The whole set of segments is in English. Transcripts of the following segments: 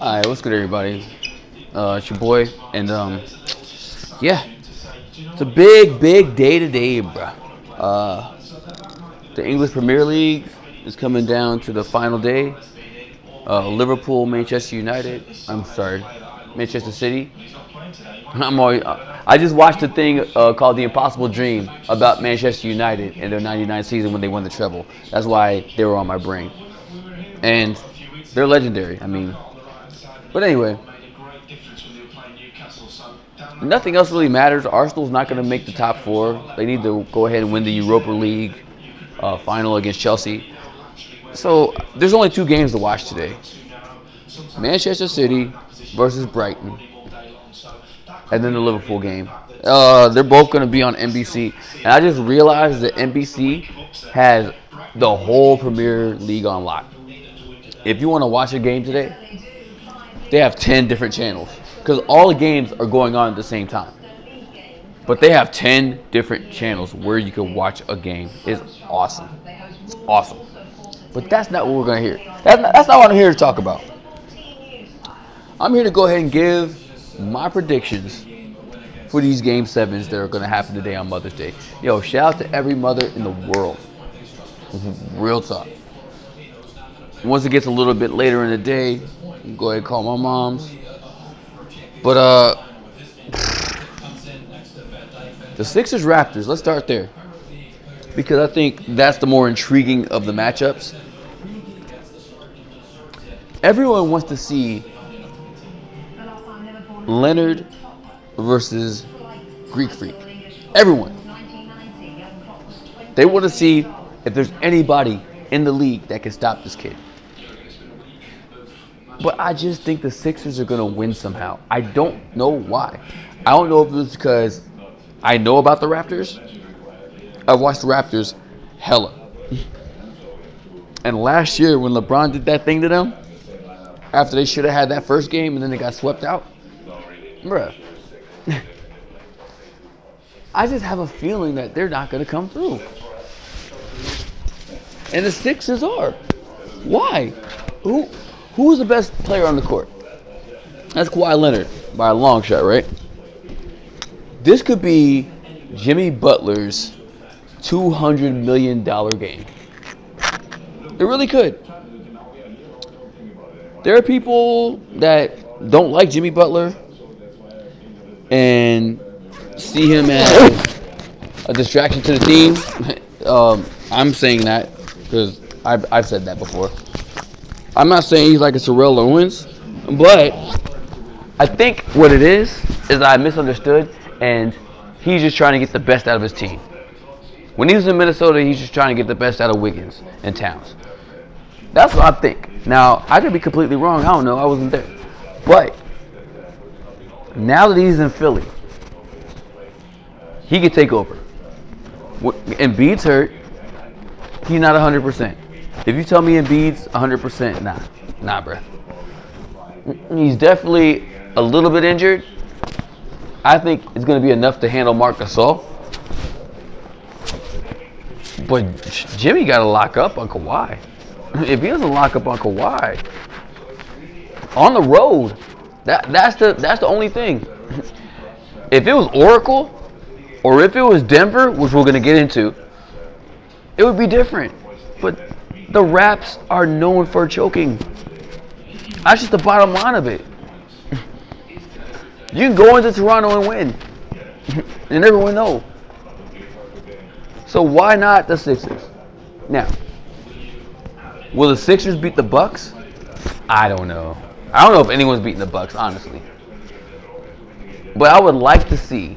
Alright, what's good, everybody? Uh, it's your boy, and um, yeah, it's a big, big day today, bruh. Uh, the English Premier League is coming down to the final day. Uh, Liverpool, Manchester United. I'm sorry, Manchester City. I'm always, I just watched a thing uh, called The Impossible Dream about Manchester United in their 99 season when they won the treble. That's why they were on my brain. And they're legendary. I mean, but anyway, nothing else really matters. Arsenal's not going to make the top four. They need to go ahead and win the Europa League uh, final against Chelsea. So there's only two games to watch today Manchester City versus Brighton and then the Liverpool game. Uh, they're both going to be on NBC, and I just realized that NBC has the whole Premier League on lock. If you want to watch a game today, they have ten different channels because all the games are going on at the same time. But they have ten different channels where you can watch a game. It's awesome. It's awesome. But that's not what we're going to hear. That's not, that's not what I'm here to talk about. I'm here to go ahead and give my predictions for these game sevens that are going to happen today on Mother's Day. Yo, shout out to every mother in the world. Real talk. Once it gets a little bit later in the day, go ahead and call my moms. But uh the Sixers Raptors, let's start there. Because I think that's the more intriguing of the matchups. Everyone wants to see Leonard versus Greek Freak. Everyone. They want to see if there's anybody in the league that can stop this kid. But I just think the Sixers are going to win somehow. I don't know why. I don't know if it's because I know about the Raptors. I've watched the Raptors hella. And last year, when LeBron did that thing to them, after they should have had that first game and then they got swept out, bruh. I just have a feeling that they're not going to come through. And the Sixers are. Why? Who who is the best player on the court? That's Kawhi Leonard by a long shot, right? This could be Jimmy Butler's $200 million game. It really could. There are people that don't like Jimmy Butler and see him as a distraction to the team. um, I'm saying that because I've, I've said that before. I'm not saying he's like a Terrell Owens, but I think what it is is I misunderstood, and he's just trying to get the best out of his team. When he was in Minnesota, he's just trying to get the best out of Wiggins and Towns. That's what I think. Now, I could be completely wrong. I don't know. I wasn't there. But now that he's in Philly, he could take over. Embiid's hurt. He's not 100%. If you tell me Embiid's 100%, nah. Nah, bro. He's definitely a little bit injured. I think it's going to be enough to handle Marc Gasol. But Jimmy got to lock up on Kawhi. If he doesn't lock up on Kawhi, on the road, that that's the that's the only thing. If it was Oracle, or if it was Denver, which we're gonna get into, it would be different. But the Raps are known for choking. That's just the bottom line of it. You can go into Toronto and win, and everyone know. So why not the Sixers? Now, will the Sixers beat the Bucks? I don't know. I don't know if anyone's beating the Bucks, honestly. But I would like to see.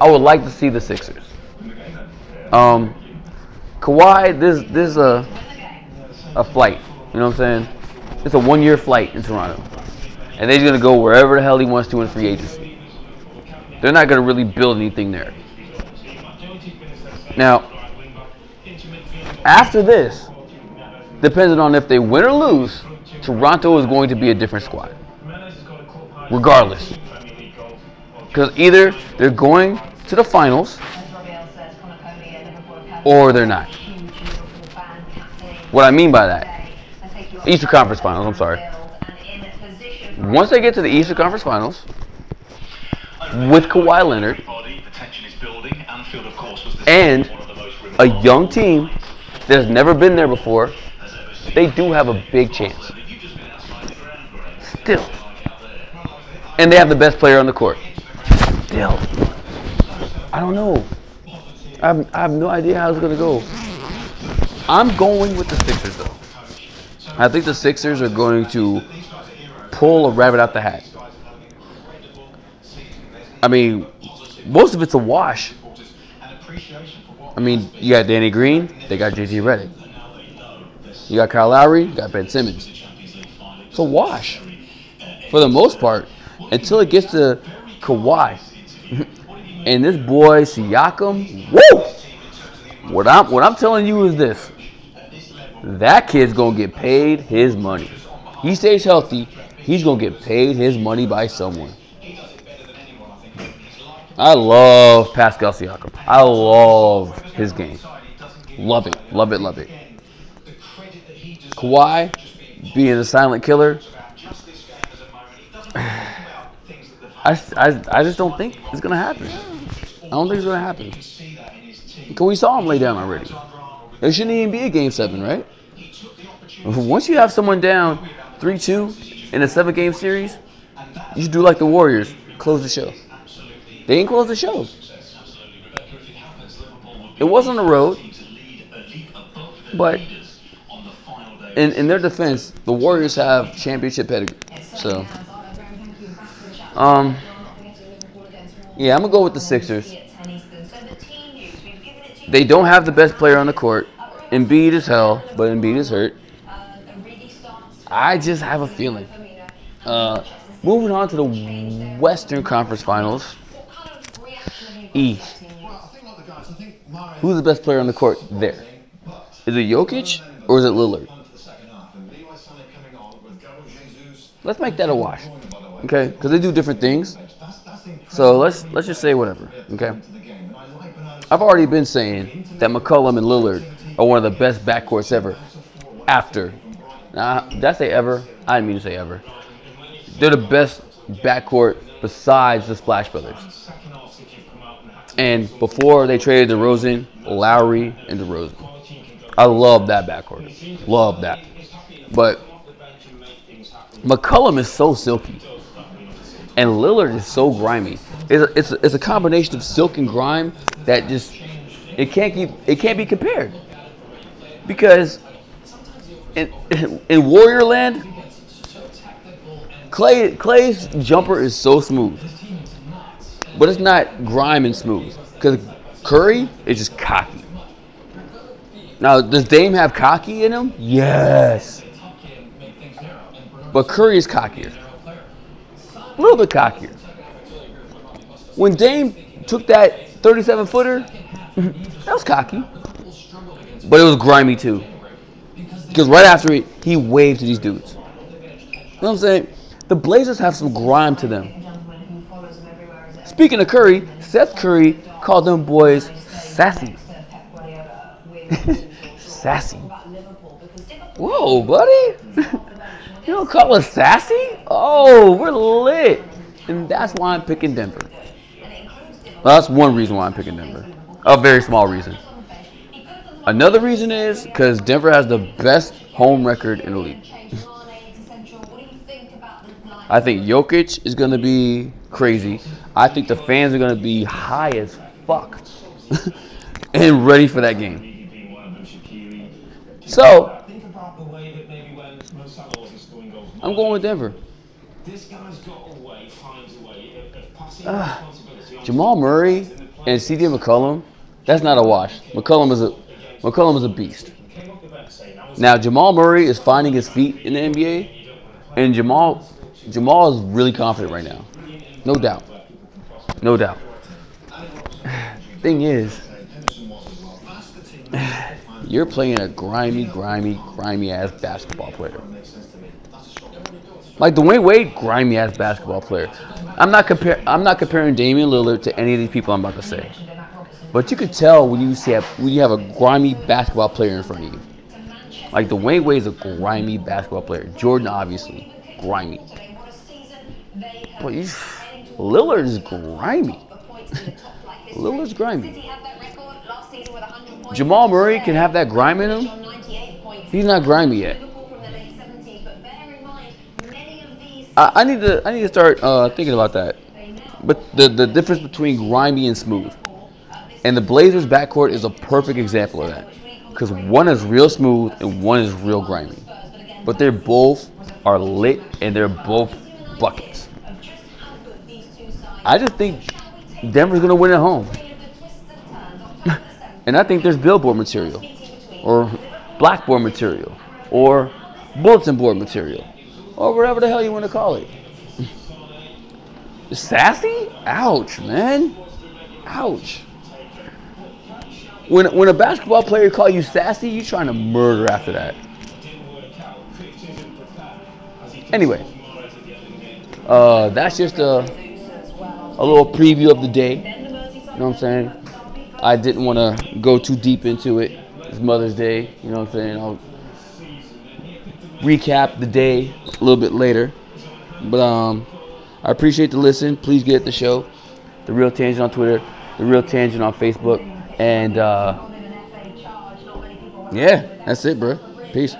I would like to see the Sixers. Um, Kawhi, this this is a a flight. You know what I'm saying? It's a one year flight in Toronto, and they're gonna go wherever the hell he wants to in free agency. They're not gonna really build anything there. Now, after this, depending on if they win or lose, Toronto is going to be a different squad. Regardless. Because either they're going to the finals or they're not. What I mean by that, Eastern Conference Finals. I'm sorry. Once they get to the Eastern Conference Finals with Kawhi Leonard and a young team that has never been there before, they do have a big chance. Still. And they have the best player on the court. Still. I don't know. I have, I have no idea how it's going to go. I'm going with the Sixers, though. I think the Sixers are going to pull a rabbit out the hat. I mean, most of it's a wash. I mean, you got Danny Green, they got JJ Redick. You got Kyle Lowry, you got Ben Simmons. It's a wash for the most part until it gets to Kawhi. And this boy Siakam, woo! What I'm what I'm telling you is this: that kid's gonna get paid his money. He stays healthy, he's gonna get paid his money by someone. I love Pascal Siakam. I love his game. Love it, love it, love it. Kawhi being a silent killer. I, I, I just don't think it's gonna happen. I don't think it's gonna happen. Because we saw him lay down already. It shouldn't even be a game seven, right? Once you have someone down three two in a seven game series, you should do like the Warriors, close the show. They didn't close the show. It wasn't the road, but in, in their defense, the Warriors have championship pedigree. So, um, yeah, I'm gonna go with the Sixers. They don't have the best player on the court. Embiid is hell, but Embiid is hurt. I just have a feeling. Uh, moving on to the Western Conference Finals. E. Who's the best player on the court there? Is it Jokic or is it Lillard? Let's make that a wash, okay? Because they do different things. So let's let's just say whatever, okay? I've already been saying that McCollum and Lillard are one of the best backcourts ever. After, now did I say ever? I didn't mean to say ever. They're the best backcourt besides the Splash Brothers. And before they traded DeRozan, Lowry and DeRozan. I love that backcourt. Love that. But McCollum is so silky. And Lillard is so grimy. It's a, it's a, it's a combination of silk and grime that just it can't keep it can't be compared. Because in in Warrior Land, Clay Clay's jumper is so smooth. But it's not grime and smooth. Because Curry is just cocky. Now, does Dame have cocky in him? Yes. But Curry is cockier. A little bit cockier. When Dame took that 37 footer, that was cocky. But it was grimy too. Because right after it, he waved to these dudes. You know what I'm saying? The Blazers have some grime to them. Speaking of Curry, Seth Curry called them boys sassy. sassy. Whoa, buddy. you don't call us sassy? Oh, we're lit. And that's why I'm picking Denver. Well, that's one reason why I'm picking Denver. A very small reason. Another reason is because Denver has the best home record in the league. I think Jokic is going to be crazy. I think the fans are going to be high as fuck and ready for that game. So, I'm going with Denver. Uh, Jamal Murray and CJ McCollum, that's not a wash. McCollum is a McCollum is a beast. Now Jamal Murray is finding his feet in the NBA, and Jamal Jamal is really confident right now, no doubt, no doubt. Thing is, you're playing a grimy, grimy, grimy ass basketball player. Like Dwyane Wade, grimy ass basketball player. I'm not compare I'm not comparing Damian Lillard to any of these people I'm about to say. But you could tell when you see a, when you have a grimy basketball player in front of you. Like Dwyane is a grimy basketball player. Jordan obviously grimy. But Lillard is grimy. Lillard's grimy. Jamal Murray can have that grime in him. He's not grimy yet. I, I need to I need to start uh, thinking about that. But the the difference between grimy and smooth, and the Blazers backcourt is a perfect example of that, because one is real smooth and one is real grimy, but they're both are lit and they're both buckets. I just think Denver's gonna win at home, and I think there's billboard material, or blackboard material, or bulletin board material, or whatever the hell you want to call it. Sassy? Ouch, man. Ouch. When, when a basketball player call you sassy, you trying to murder after that. Anyway, uh, that's just a, a little preview of the day. You know what I'm saying? I didn't want to go too deep into it. It's Mother's Day. You know what I'm saying? I'll recap the day a little bit later. But um, I appreciate the listen. Please get the show, The Real Tangent on Twitter, The Real Tangent on Facebook. And uh, yeah, that's it, bro. Peace.